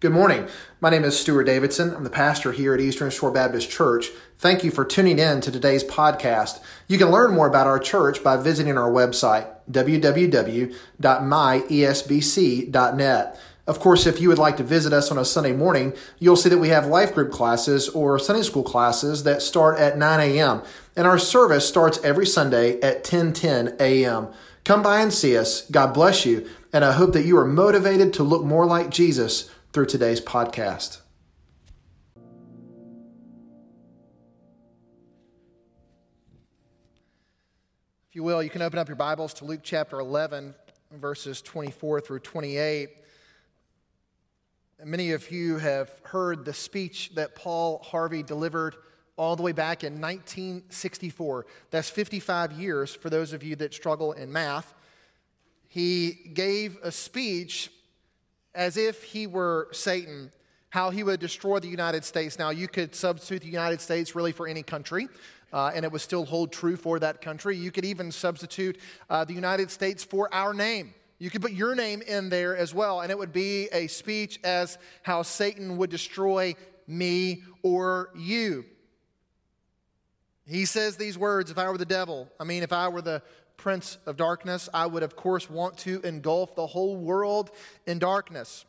Good morning. My name is Stuart Davidson. I'm the pastor here at Eastern Shore Baptist Church. Thank you for tuning in to today's podcast. You can learn more about our church by visiting our website, www.myesbc.net. Of course, if you would like to visit us on a Sunday morning, you'll see that we have life group classes or Sunday school classes that start at 9 a.m. And our service starts every Sunday at 10:10 a.m. Come by and see us. God bless you, and I hope that you are motivated to look more like Jesus through today's podcast. If you will, you can open up your Bibles to Luke chapter 11, verses 24 through 28. Many of you have heard the speech that Paul Harvey delivered all the way back in 1964. That's 55 years for those of you that struggle in math. He gave a speech as if he were Satan, how he would destroy the United States. Now, you could substitute the United States really for any country. Uh, and it would still hold true for that country. You could even substitute uh, the United States for our name. You could put your name in there as well, and it would be a speech as how Satan would destroy me or you. He says these words if I were the devil, I mean, if I were the prince of darkness, I would, of course, want to engulf the whole world in darkness.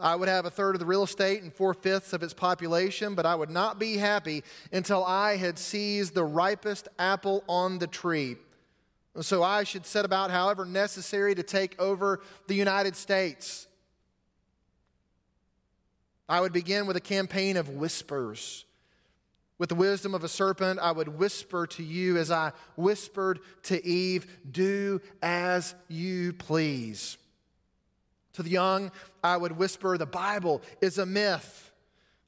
I would have a third of the real estate and four fifths of its population, but I would not be happy until I had seized the ripest apple on the tree. So I should set about, however necessary, to take over the United States. I would begin with a campaign of whispers with the wisdom of a serpent, I would whisper to you as I whispered to Eve, Do as you please. To the young, I would whisper, The Bible is a myth.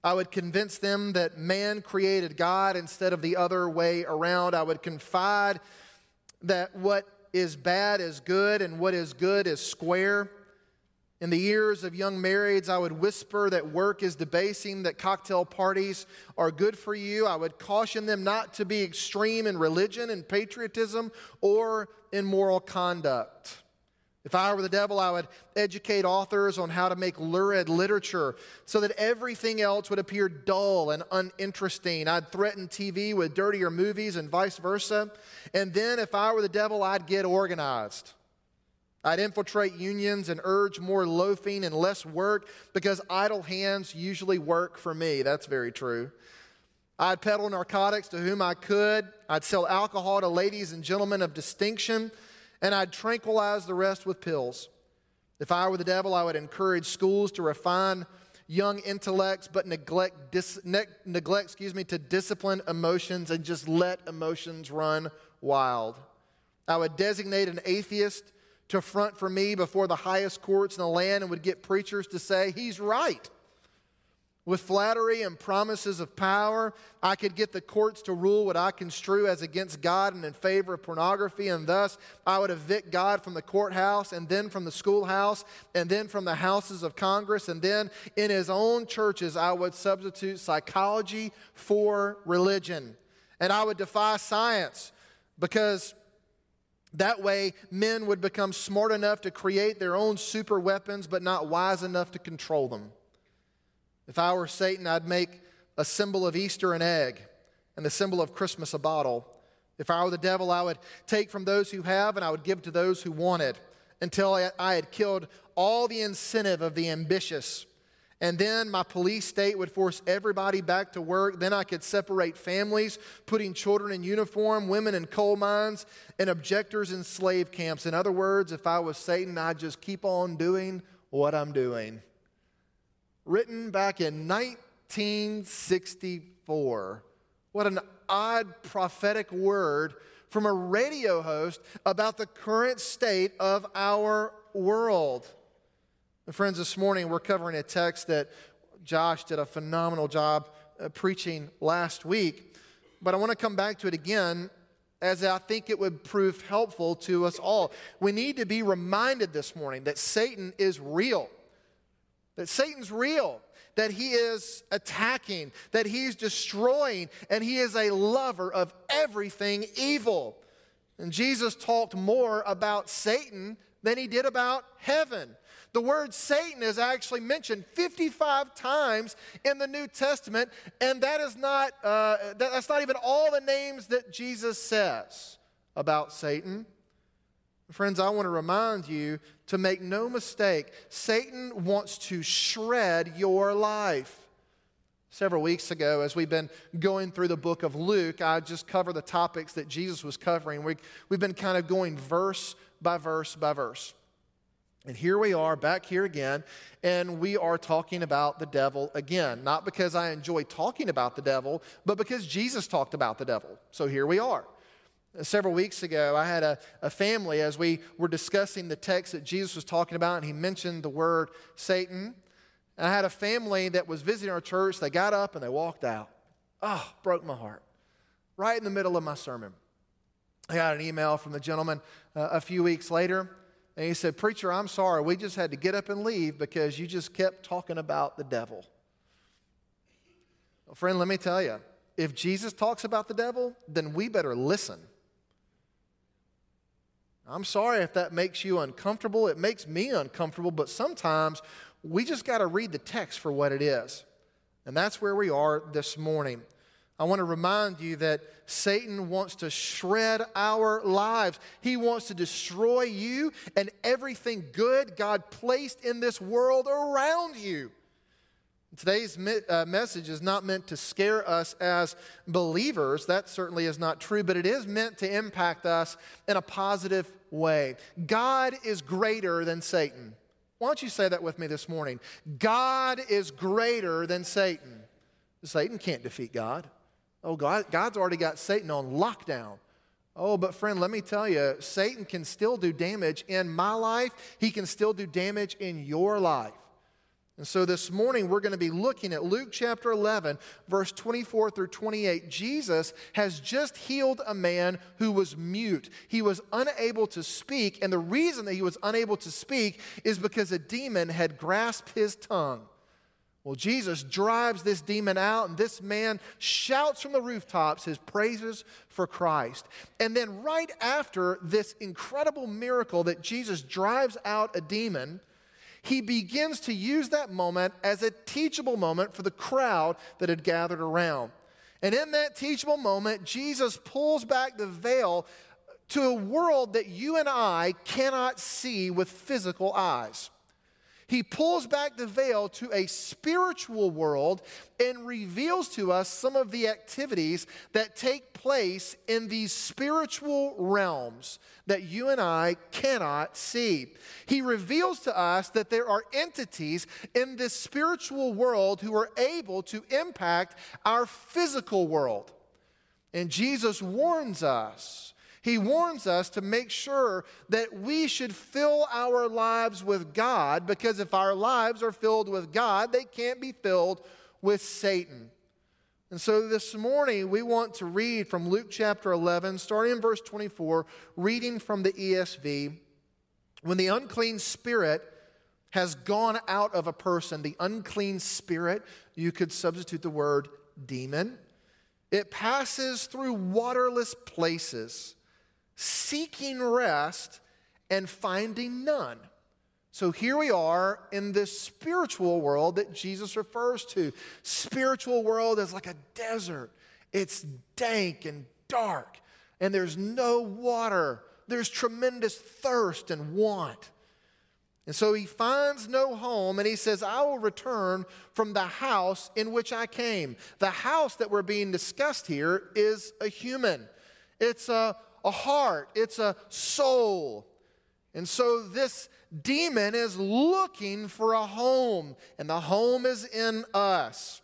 I would convince them that man created God instead of the other way around. I would confide that what is bad is good and what is good is square. In the ears of young marrieds, I would whisper that work is debasing, that cocktail parties are good for you. I would caution them not to be extreme in religion and patriotism or in moral conduct. If I were the devil, I would educate authors on how to make lurid literature so that everything else would appear dull and uninteresting. I'd threaten TV with dirtier movies and vice versa. And then, if I were the devil, I'd get organized. I'd infiltrate unions and urge more loafing and less work because idle hands usually work for me. That's very true. I'd peddle narcotics to whom I could. I'd sell alcohol to ladies and gentlemen of distinction, and I'd tranquilize the rest with pills. If I were the devil, I would encourage schools to refine young intellects, but neglect, dis, ne- neglect excuse me, to discipline emotions and just let emotions run wild. I would designate an atheist to front for me before the highest courts in the land and would get preachers to say, He's right. With flattery and promises of power, I could get the courts to rule what I construe as against God and in favor of pornography, and thus I would evict God from the courthouse, and then from the schoolhouse, and then from the houses of Congress, and then in his own churches, I would substitute psychology for religion. And I would defy science because that way, men would become smart enough to create their own super weapons, but not wise enough to control them. If I were Satan, I'd make a symbol of Easter an egg and the symbol of Christmas a bottle. If I were the devil, I would take from those who have and I would give to those who wanted until I had killed all the incentive of the ambitious and then my police state would force everybody back to work. Then I could separate families, putting children in uniform, women in coal mines, and objectors in slave camps. In other words, if I was Satan, I'd just keep on doing what I'm doing. Written back in 1964. What an odd prophetic word from a radio host about the current state of our world. And friends, this morning we're covering a text that Josh did a phenomenal job uh, preaching last week. But I want to come back to it again as I think it would prove helpful to us all. We need to be reminded this morning that Satan is real, that Satan's real, that he is attacking, that he's destroying, and he is a lover of everything evil. And Jesus talked more about Satan than he did about heaven. The word Satan is actually mentioned 55 times in the New Testament, and that is not, uh, that's not even all the names that Jesus says about Satan. Friends, I want to remind you to make no mistake, Satan wants to shred your life. Several weeks ago, as we've been going through the book of Luke, I just covered the topics that Jesus was covering. We, we've been kind of going verse by verse by verse. And here we are back here again, and we are talking about the devil again. Not because I enjoy talking about the devil, but because Jesus talked about the devil. So here we are. Several weeks ago, I had a, a family as we were discussing the text that Jesus was talking about, and he mentioned the word Satan. And I had a family that was visiting our church. They got up and they walked out. Oh, broke my heart. Right in the middle of my sermon. I got an email from the gentleman uh, a few weeks later and he said, Preacher, I'm sorry. We just had to get up and leave because you just kept talking about the devil. Well, friend, let me tell you if Jesus talks about the devil, then we better listen. I'm sorry if that makes you uncomfortable. It makes me uncomfortable, but sometimes we just got to read the text for what it is. And that's where we are this morning. I want to remind you that Satan wants to shred our lives. He wants to destroy you and everything good God placed in this world around you. Today's uh, message is not meant to scare us as believers. That certainly is not true, but it is meant to impact us in a positive way. God is greater than Satan. Why don't you say that with me this morning? God is greater than Satan. Satan can't defeat God. Oh, God, God's already got Satan on lockdown. Oh, but friend, let me tell you, Satan can still do damage in my life. He can still do damage in your life. And so this morning we're going to be looking at Luke chapter 11, verse 24 through 28. Jesus has just healed a man who was mute. He was unable to speak, and the reason that he was unable to speak is because a demon had grasped his tongue. Well, Jesus drives this demon out, and this man shouts from the rooftops his praises for Christ. And then, right after this incredible miracle that Jesus drives out a demon, he begins to use that moment as a teachable moment for the crowd that had gathered around. And in that teachable moment, Jesus pulls back the veil to a world that you and I cannot see with physical eyes. He pulls back the veil to a spiritual world and reveals to us some of the activities that take place in these spiritual realms that you and I cannot see. He reveals to us that there are entities in this spiritual world who are able to impact our physical world. And Jesus warns us he warns us to make sure that we should fill our lives with God because if our lives are filled with God, they can't be filled with Satan. And so this morning, we want to read from Luke chapter 11, starting in verse 24, reading from the ESV. When the unclean spirit has gone out of a person, the unclean spirit, you could substitute the word demon, it passes through waterless places seeking rest and finding none. So here we are in this spiritual world that Jesus refers to. Spiritual world is like a desert. It's dank and dark, and there's no water. There's tremendous thirst and want. And so he finds no home and he says, I will return from the house in which I came. The house that we're being discussed here is a human, it's a a heart, it's a soul. And so this demon is looking for a home, and the home is in us.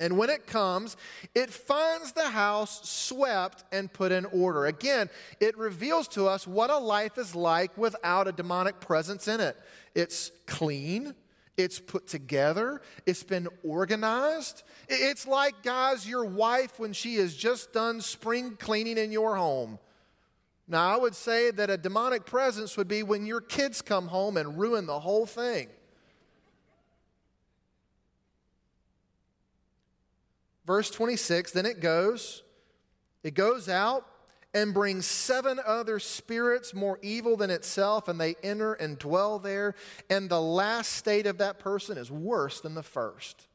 And when it comes, it finds the house swept and put in order. Again, it reveals to us what a life is like without a demonic presence in it. It's clean, it's put together, it's been organized. It's like, guys, your wife when she has just done spring cleaning in your home. Now, I would say that a demonic presence would be when your kids come home and ruin the whole thing. Verse 26, then it goes, it goes out and brings seven other spirits more evil than itself, and they enter and dwell there. And the last state of that person is worse than the first.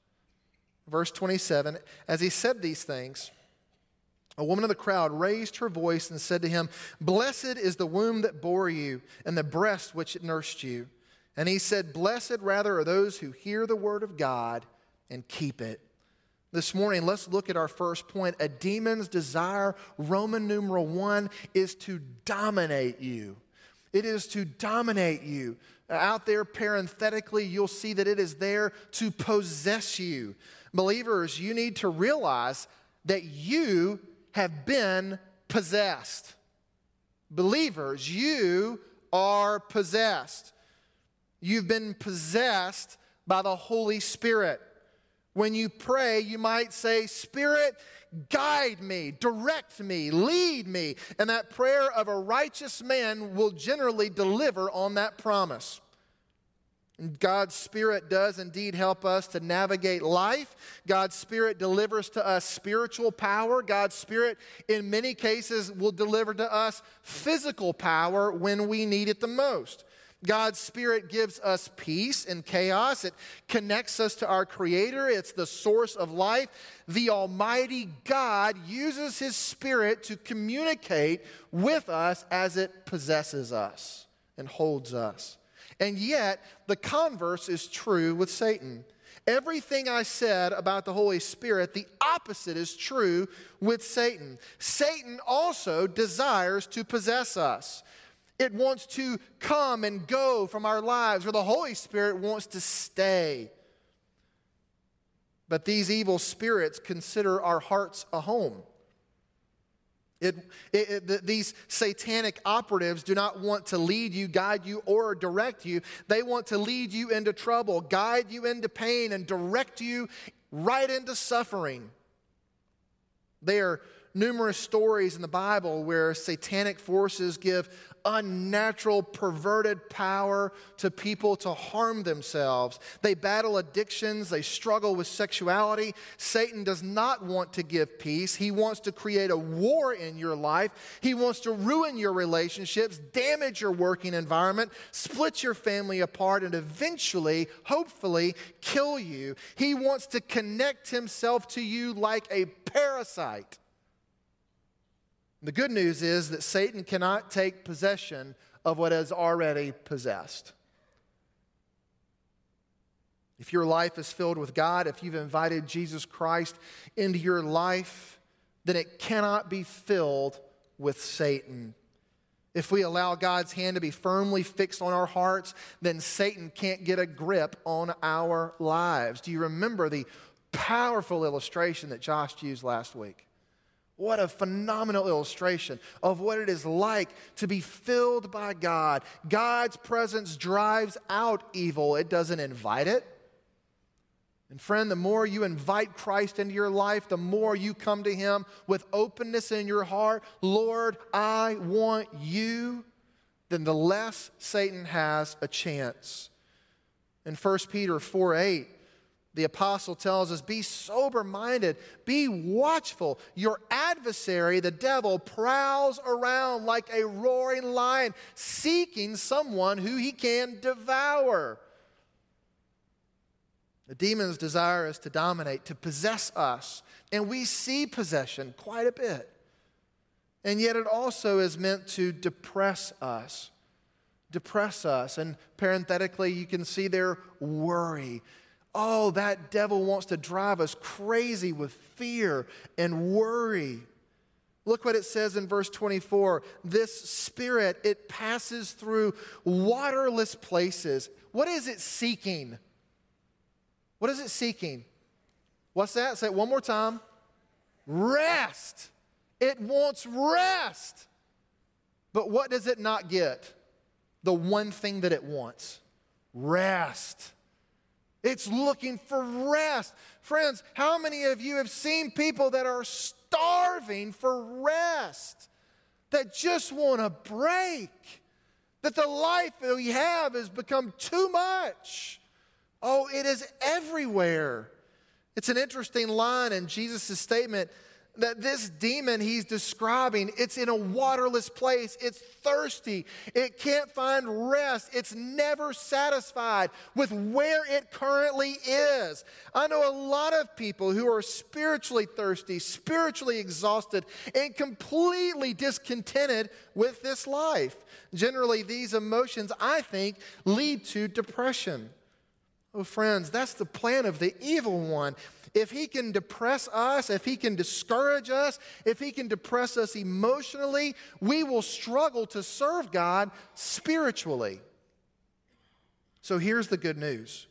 Verse 27 As he said these things, a woman of the crowd raised her voice and said to him, Blessed is the womb that bore you, and the breast which nursed you. And he said, Blessed rather are those who hear the word of God and keep it. This morning, let's look at our first point. A demon's desire, Roman numeral one, is to dominate you. It is to dominate you. Out there, parenthetically, you'll see that it is there to possess you. Believers, you need to realize that you have been possessed. Believers, you are possessed. You've been possessed by the Holy Spirit. When you pray, you might say, Spirit, guide me, direct me, lead me. And that prayer of a righteous man will generally deliver on that promise. God's Spirit does indeed help us to navigate life. God's Spirit delivers to us spiritual power. God's Spirit, in many cases, will deliver to us physical power when we need it the most. God's Spirit gives us peace in chaos. It connects us to our Creator. It's the source of life. The Almighty God uses His Spirit to communicate with us as it possesses us and holds us. And yet, the converse is true with Satan. Everything I said about the Holy Spirit, the opposite is true with Satan. Satan also desires to possess us. It wants to come and go from our lives, where the Holy Spirit wants to stay. But these evil spirits consider our hearts a home. It, it, it, these satanic operatives do not want to lead you, guide you, or direct you. They want to lead you into trouble, guide you into pain, and direct you right into suffering. They are numerous stories in the Bible where satanic forces give unnatural, perverted power to people to harm themselves. They battle addictions, they struggle with sexuality. Satan does not want to give peace. He wants to create a war in your life. He wants to ruin your relationships, damage your working environment, split your family apart, and eventually, hopefully, kill you. He wants to connect himself to you like a parasite. The good news is that Satan cannot take possession of what is already possessed. If your life is filled with God, if you've invited Jesus Christ into your life, then it cannot be filled with Satan. If we allow God's hand to be firmly fixed on our hearts, then Satan can't get a grip on our lives. Do you remember the powerful illustration that Josh used last week? What a phenomenal illustration of what it is like to be filled by God. God's presence drives out evil, it doesn't invite it. And friend, the more you invite Christ into your life, the more you come to Him with openness in your heart Lord, I want you, then the less Satan has a chance. In 1 Peter 4 8, the apostle tells us be sober minded, be watchful. Your adversary, the devil, prowls around like a roaring lion, seeking someone who he can devour. The demon's desire is to dominate, to possess us. And we see possession quite a bit. And yet it also is meant to depress us. Depress us. And parenthetically, you can see their worry Oh, that devil wants to drive us crazy with fear and worry. Look what it says in verse 24. This spirit, it passes through waterless places. What is it seeking? What is it seeking? What's that? Say it one more time. Rest. It wants rest. But what does it not get? The one thing that it wants rest. It's looking for rest. Friends, how many of you have seen people that are starving for rest, that just want a break, that the life that we have has become too much? Oh, it is everywhere. It's an interesting line in Jesus' statement that this demon he's describing it's in a waterless place. It's thirsty. It can't find rest. It's never satisfied with where it currently is. I know a lot of people who are spiritually thirsty spiritually exhausted and completely discontented with this life. Generally these emotions i think lead to depression. Oh, friends, that's the plan of the evil one if he can depress us, if he can discourage us, if he can depress us emotionally, we will struggle to serve God spiritually. So here's the good news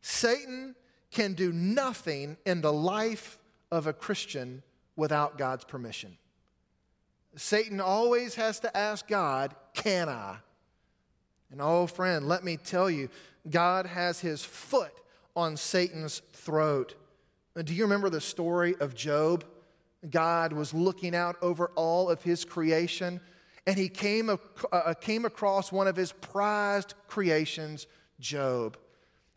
Satan can do nothing in the life of a Christian without God's permission. Satan always has to ask God, Can I? And oh, friend, let me tell you, God has his foot on Satan's throat. Do you remember the story of Job? God was looking out over all of his creation, and he came, uh, came across one of his prized creations, Job.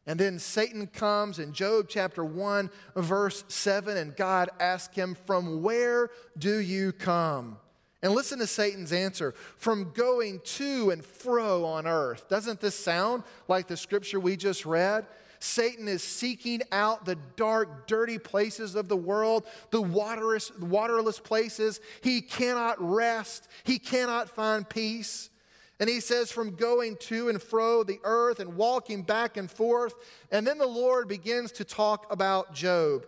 And then Satan comes in Job chapter 1, verse 7, and God asks him, From where do you come? And listen to Satan's answer from going to and fro on earth. Doesn't this sound like the scripture we just read? Satan is seeking out the dark, dirty places of the world, the waterless, waterless places. He cannot rest, he cannot find peace. And he says, from going to and fro the earth and walking back and forth. And then the Lord begins to talk about Job.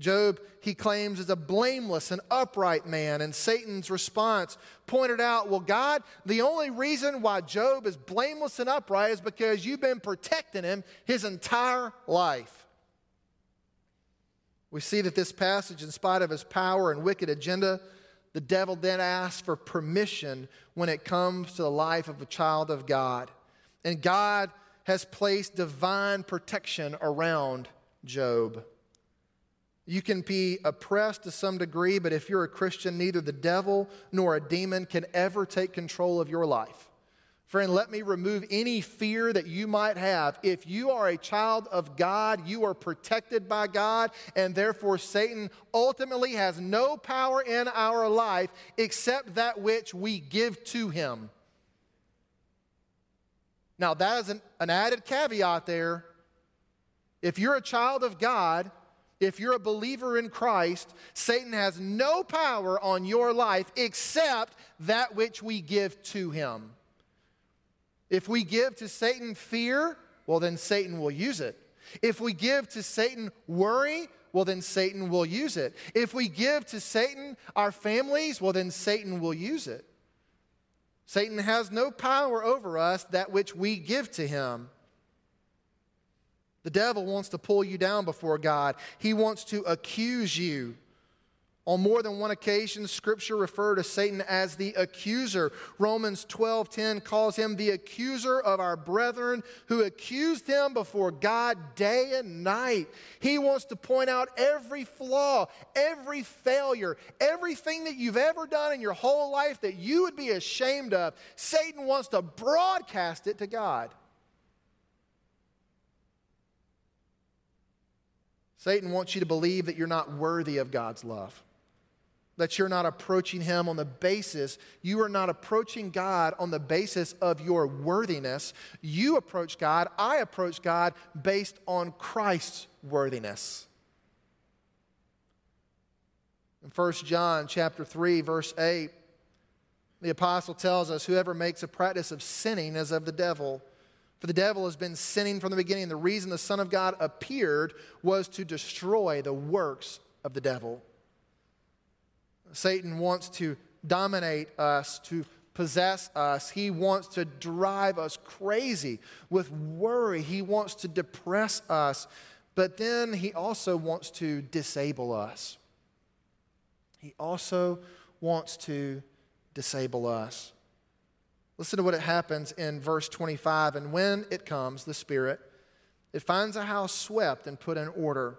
Job, he claims, is a blameless and upright man. And Satan's response pointed out, Well, God, the only reason why Job is blameless and upright is because you've been protecting him his entire life. We see that this passage, in spite of his power and wicked agenda, the devil then asks for permission when it comes to the life of a child of God. And God has placed divine protection around Job. You can be oppressed to some degree, but if you're a Christian, neither the devil nor a demon can ever take control of your life. Friend, let me remove any fear that you might have. If you are a child of God, you are protected by God, and therefore Satan ultimately has no power in our life except that which we give to him. Now, that is an, an added caveat there. If you're a child of God, if you're a believer in Christ, Satan has no power on your life except that which we give to him. If we give to Satan fear, well, then Satan will use it. If we give to Satan worry, well, then Satan will use it. If we give to Satan our families, well, then Satan will use it. Satan has no power over us that which we give to him. The devil wants to pull you down before God. He wants to accuse you. On more than one occasion, Scripture referred to Satan as the accuser. Romans 12:10 calls him the accuser of our brethren who accused him before God day and night. He wants to point out every flaw, every failure, everything that you've ever done in your whole life that you would be ashamed of. Satan wants to broadcast it to God. Satan wants you to believe that you're not worthy of God's love, that you're not approaching Him on the basis, you are not approaching God on the basis of your worthiness. You approach God, I approach God based on Christ's worthiness. In 1 John chapter 3 verse 8 the apostle tells us whoever makes a practice of sinning is of the devil for the devil has been sinning from the beginning. The reason the Son of God appeared was to destroy the works of the devil. Satan wants to dominate us, to possess us. He wants to drive us crazy with worry. He wants to depress us. But then he also wants to disable us. He also wants to disable us. Listen to what it happens in verse 25. And when it comes, the Spirit, it finds a house swept and put in order.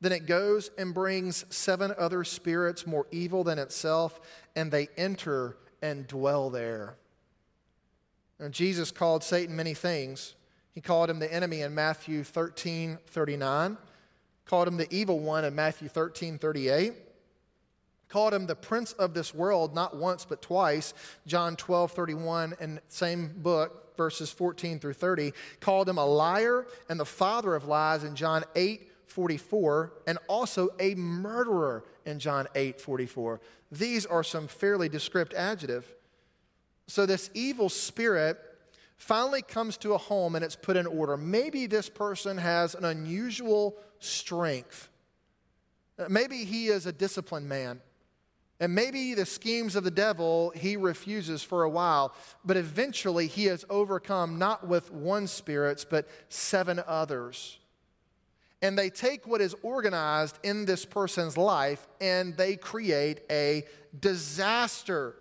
Then it goes and brings seven other spirits more evil than itself, and they enter and dwell there. And Jesus called Satan many things. He called him the enemy in Matthew 13 39, called him the evil one in Matthew 13 38. Called him the prince of this world not once but twice. John 12 31 and same book verses 14 through 30 called him a liar and the father of lies in john 8 44 and also a murderer in john 8 44 these are some fairly descriptive adjective. So this evil spirit finally comes to a home and it's put in order. Maybe this person has an unusual strength. Maybe he is a disciplined man and maybe the schemes of the devil he refuses for a while, but eventually he is overcome not with one spirits, but seven others. And they take what is organized in this person's life and they create a disaster.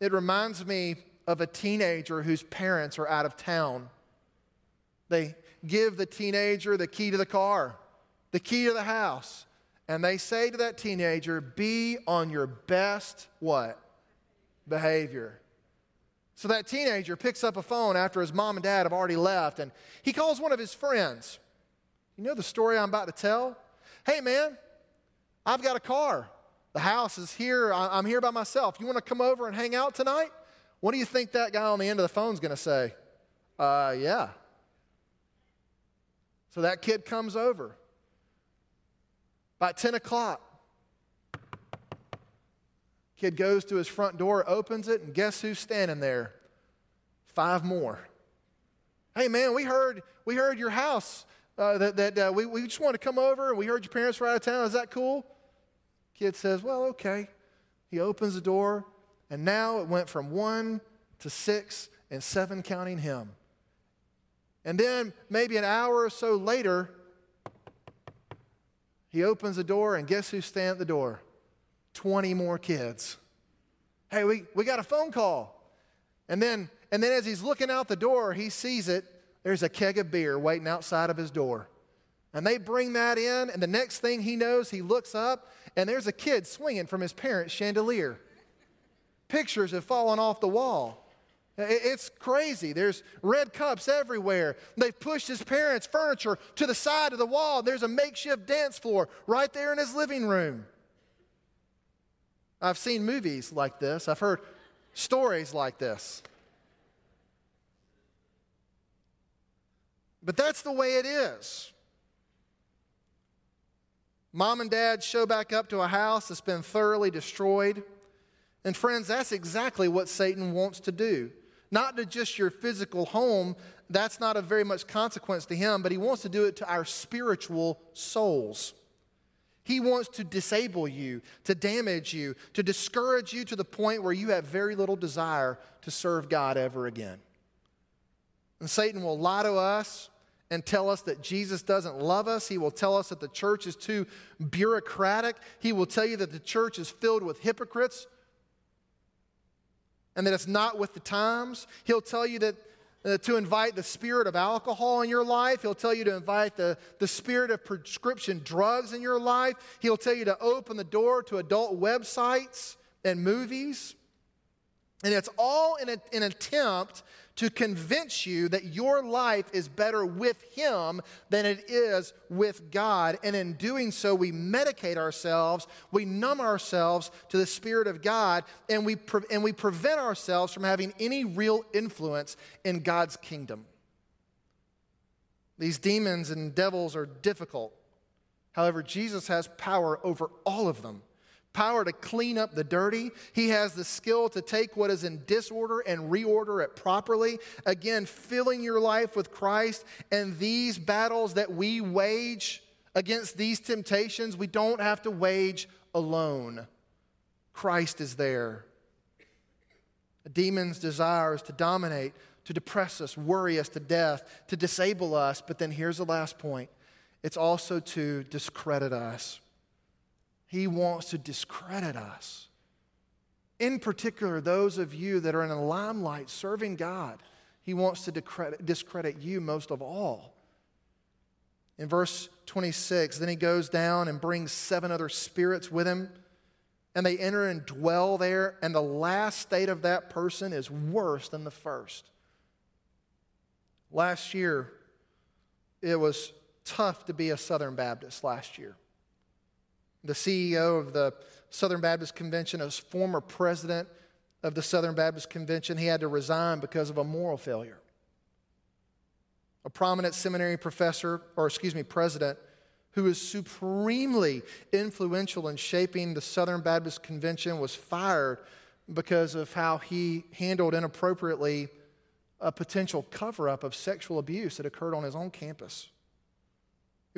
It reminds me of a teenager whose parents are out of town. They give the teenager the key to the car, the key to the house and they say to that teenager, be on your best what? Behavior. So that teenager picks up a phone after his mom and dad have already left and he calls one of his friends. You know the story I'm about to tell? Hey man, I've got a car. The house is here. I'm here by myself. You want to come over and hang out tonight? What do you think that guy on the end of the phone is going to say? Uh, yeah. So that kid comes over. About 10 o'clock, kid goes to his front door, opens it, and guess who's standing there? Five more. Hey man, we heard we heard your house uh, that, that uh, we, we just want to come over and we heard your parents were out of town. Is that cool? Kid says, Well, okay. He opens the door, and now it went from one to six and seven counting him. And then maybe an hour or so later, he opens the door, and guess who's standing at the door? 20 more kids. Hey, we, we got a phone call. And then, and then as he's looking out the door, he sees it. There's a keg of beer waiting outside of his door. And they bring that in, and the next thing he knows, he looks up, and there's a kid swinging from his parents' chandelier. Pictures have fallen off the wall. It's crazy. There's red cups everywhere. They've pushed his parents' furniture to the side of the wall. There's a makeshift dance floor right there in his living room. I've seen movies like this, I've heard stories like this. But that's the way it is. Mom and dad show back up to a house that's been thoroughly destroyed. And friends, that's exactly what Satan wants to do not to just your physical home, that's not of very much consequence to him, but he wants to do it to our spiritual souls. He wants to disable you, to damage you, to discourage you to the point where you have very little desire to serve God ever again. And Satan will lie to us and tell us that Jesus doesn't love us. He will tell us that the church is too bureaucratic. He will tell you that the church is filled with hypocrites and that it's not with the times. He'll tell you that uh, to invite the spirit of alcohol in your life. He'll tell you to invite the, the spirit of prescription drugs in your life. He'll tell you to open the door to adult websites and movies. And it's all in a, an attempt to convince you that your life is better with Him than it is with God. And in doing so, we medicate ourselves, we numb ourselves to the Spirit of God, and we, pre- and we prevent ourselves from having any real influence in God's kingdom. These demons and devils are difficult. However, Jesus has power over all of them power to clean up the dirty. He has the skill to take what is in disorder and reorder it properly. Again, filling your life with Christ. And these battles that we wage against these temptations, we don't have to wage alone. Christ is there. A demon's desire is to dominate, to depress us, worry us to death, to disable us. But then here's the last point it's also to discredit us. He wants to discredit us. In particular, those of you that are in the limelight serving God, He wants to discredit you most of all. In verse 26, then he goes down and brings seven other spirits with him, and they enter and dwell there, and the last state of that person is worse than the first. Last year, it was tough to be a Southern Baptist last year. The CEO of the Southern Baptist Convention, a former president of the Southern Baptist Convention. He had to resign because of a moral failure. A prominent seminary professor, or excuse me, president, who was supremely influential in shaping the Southern Baptist Convention, was fired because of how he handled inappropriately a potential cover up of sexual abuse that occurred on his own campus.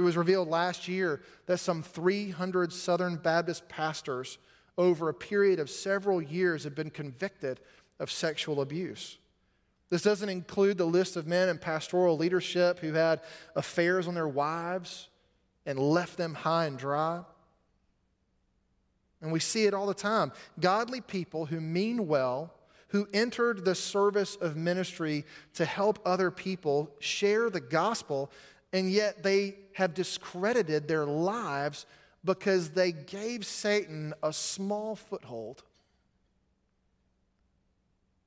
It was revealed last year that some 300 Southern Baptist pastors over a period of several years have been convicted of sexual abuse. This doesn't include the list of men in pastoral leadership who had affairs on their wives and left them high and dry. And we see it all the time. Godly people who mean well, who entered the service of ministry to help other people share the gospel, and yet they have discredited their lives because they gave Satan a small foothold.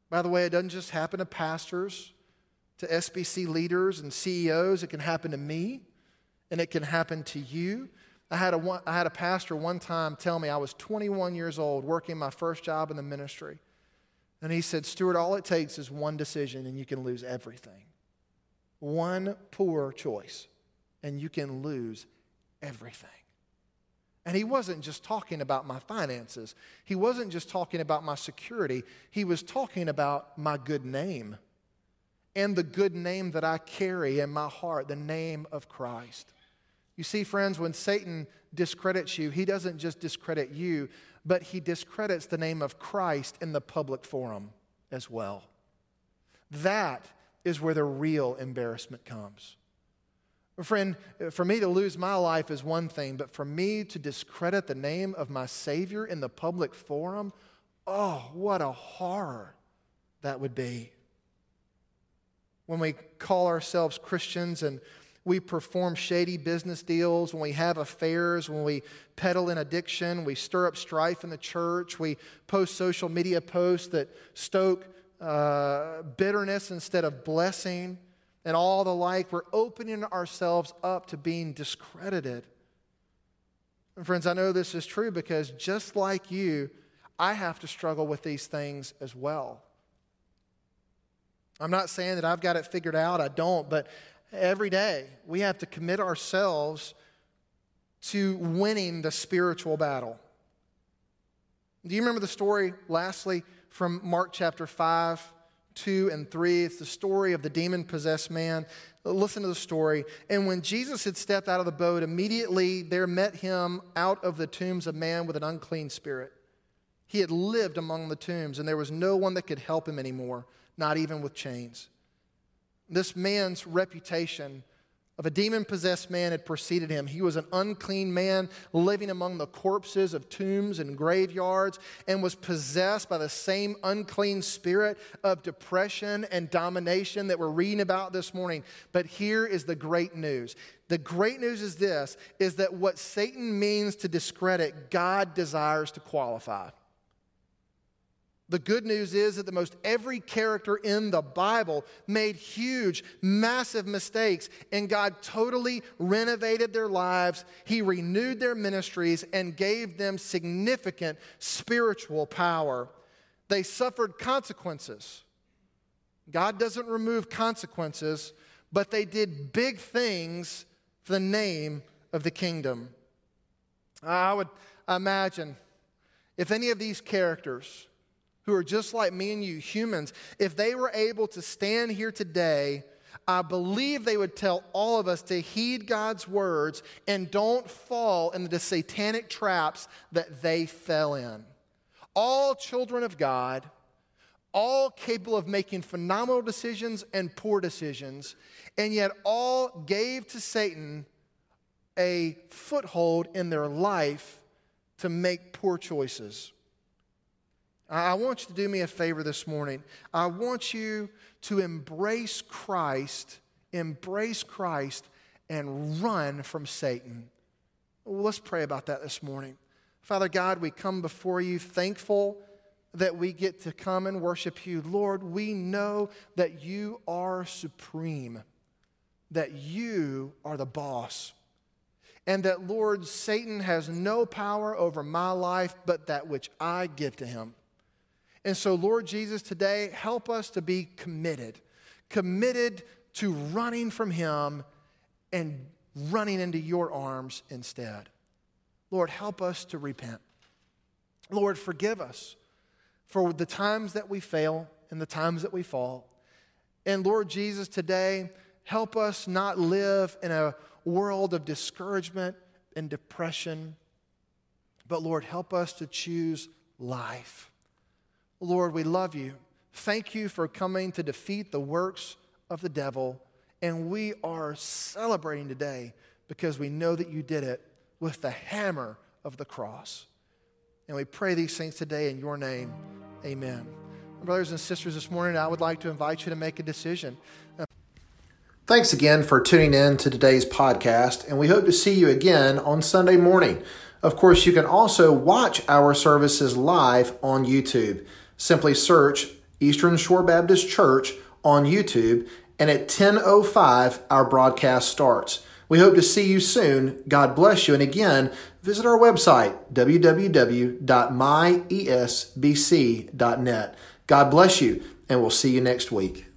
By the way, it doesn't just happen to pastors, to SBC leaders and CEOs. It can happen to me, and it can happen to you. I had, a, I had a pastor one time tell me I was 21 years old, working my first job in the ministry. And he said, Stuart, all it takes is one decision, and you can lose everything. One poor choice, and you can lose everything. And he wasn't just talking about my finances. He wasn't just talking about my security. He was talking about my good name and the good name that I carry in my heart, the name of Christ. You see, friends, when Satan discredits you, he doesn't just discredit you, but he discredits the name of Christ in the public forum as well. That is where the real embarrassment comes. Friend, for me to lose my life is one thing, but for me to discredit the name of my Savior in the public forum, oh, what a horror that would be. When we call ourselves Christians and we perform shady business deals, when we have affairs, when we peddle in addiction, we stir up strife in the church, we post social media posts that stoke uh, bitterness instead of blessing and all the like, we're opening ourselves up to being discredited. And friends, I know this is true because just like you, I have to struggle with these things as well. I'm not saying that I've got it figured out, I don't, but every day we have to commit ourselves to winning the spiritual battle. Do you remember the story, lastly, from Mark chapter 5? 2 and 3. It's the story of the demon possessed man. Listen to the story. And when Jesus had stepped out of the boat, immediately there met him out of the tombs a man with an unclean spirit. He had lived among the tombs, and there was no one that could help him anymore, not even with chains. This man's reputation of a demon possessed man had preceded him. He was an unclean man living among the corpses of tombs and graveyards and was possessed by the same unclean spirit of depression and domination that we're reading about this morning. But here is the great news. The great news is this is that what Satan means to discredit, God desires to qualify. The good news is that the most every character in the Bible made huge, massive mistakes, and God totally renovated their lives. He renewed their ministries and gave them significant spiritual power. They suffered consequences. God doesn't remove consequences, but they did big things for the name of the kingdom. I would imagine if any of these characters, who are just like me and you, humans, if they were able to stand here today, I believe they would tell all of us to heed God's words and don't fall into the satanic traps that they fell in. All children of God, all capable of making phenomenal decisions and poor decisions, and yet all gave to Satan a foothold in their life to make poor choices. I want you to do me a favor this morning. I want you to embrace Christ, embrace Christ, and run from Satan. Well, let's pray about that this morning. Father God, we come before you thankful that we get to come and worship you. Lord, we know that you are supreme, that you are the boss. And that, Lord, Satan has no power over my life but that which I give to him. And so, Lord Jesus, today, help us to be committed, committed to running from him and running into your arms instead. Lord, help us to repent. Lord, forgive us for the times that we fail and the times that we fall. And Lord Jesus, today, help us not live in a world of discouragement and depression, but Lord, help us to choose life. Lord, we love you. Thank you for coming to defeat the works of the devil. And we are celebrating today because we know that you did it with the hammer of the cross. And we pray these things today in your name. Amen. Brothers and sisters, this morning I would like to invite you to make a decision. Thanks again for tuning in to today's podcast, and we hope to see you again on Sunday morning. Of course, you can also watch our services live on YouTube. Simply search Eastern Shore Baptist Church on YouTube, and at 10:05 our broadcast starts. We hope to see you soon. God bless you. And again, visit our website, www.myesbc.net. God bless you, and we'll see you next week.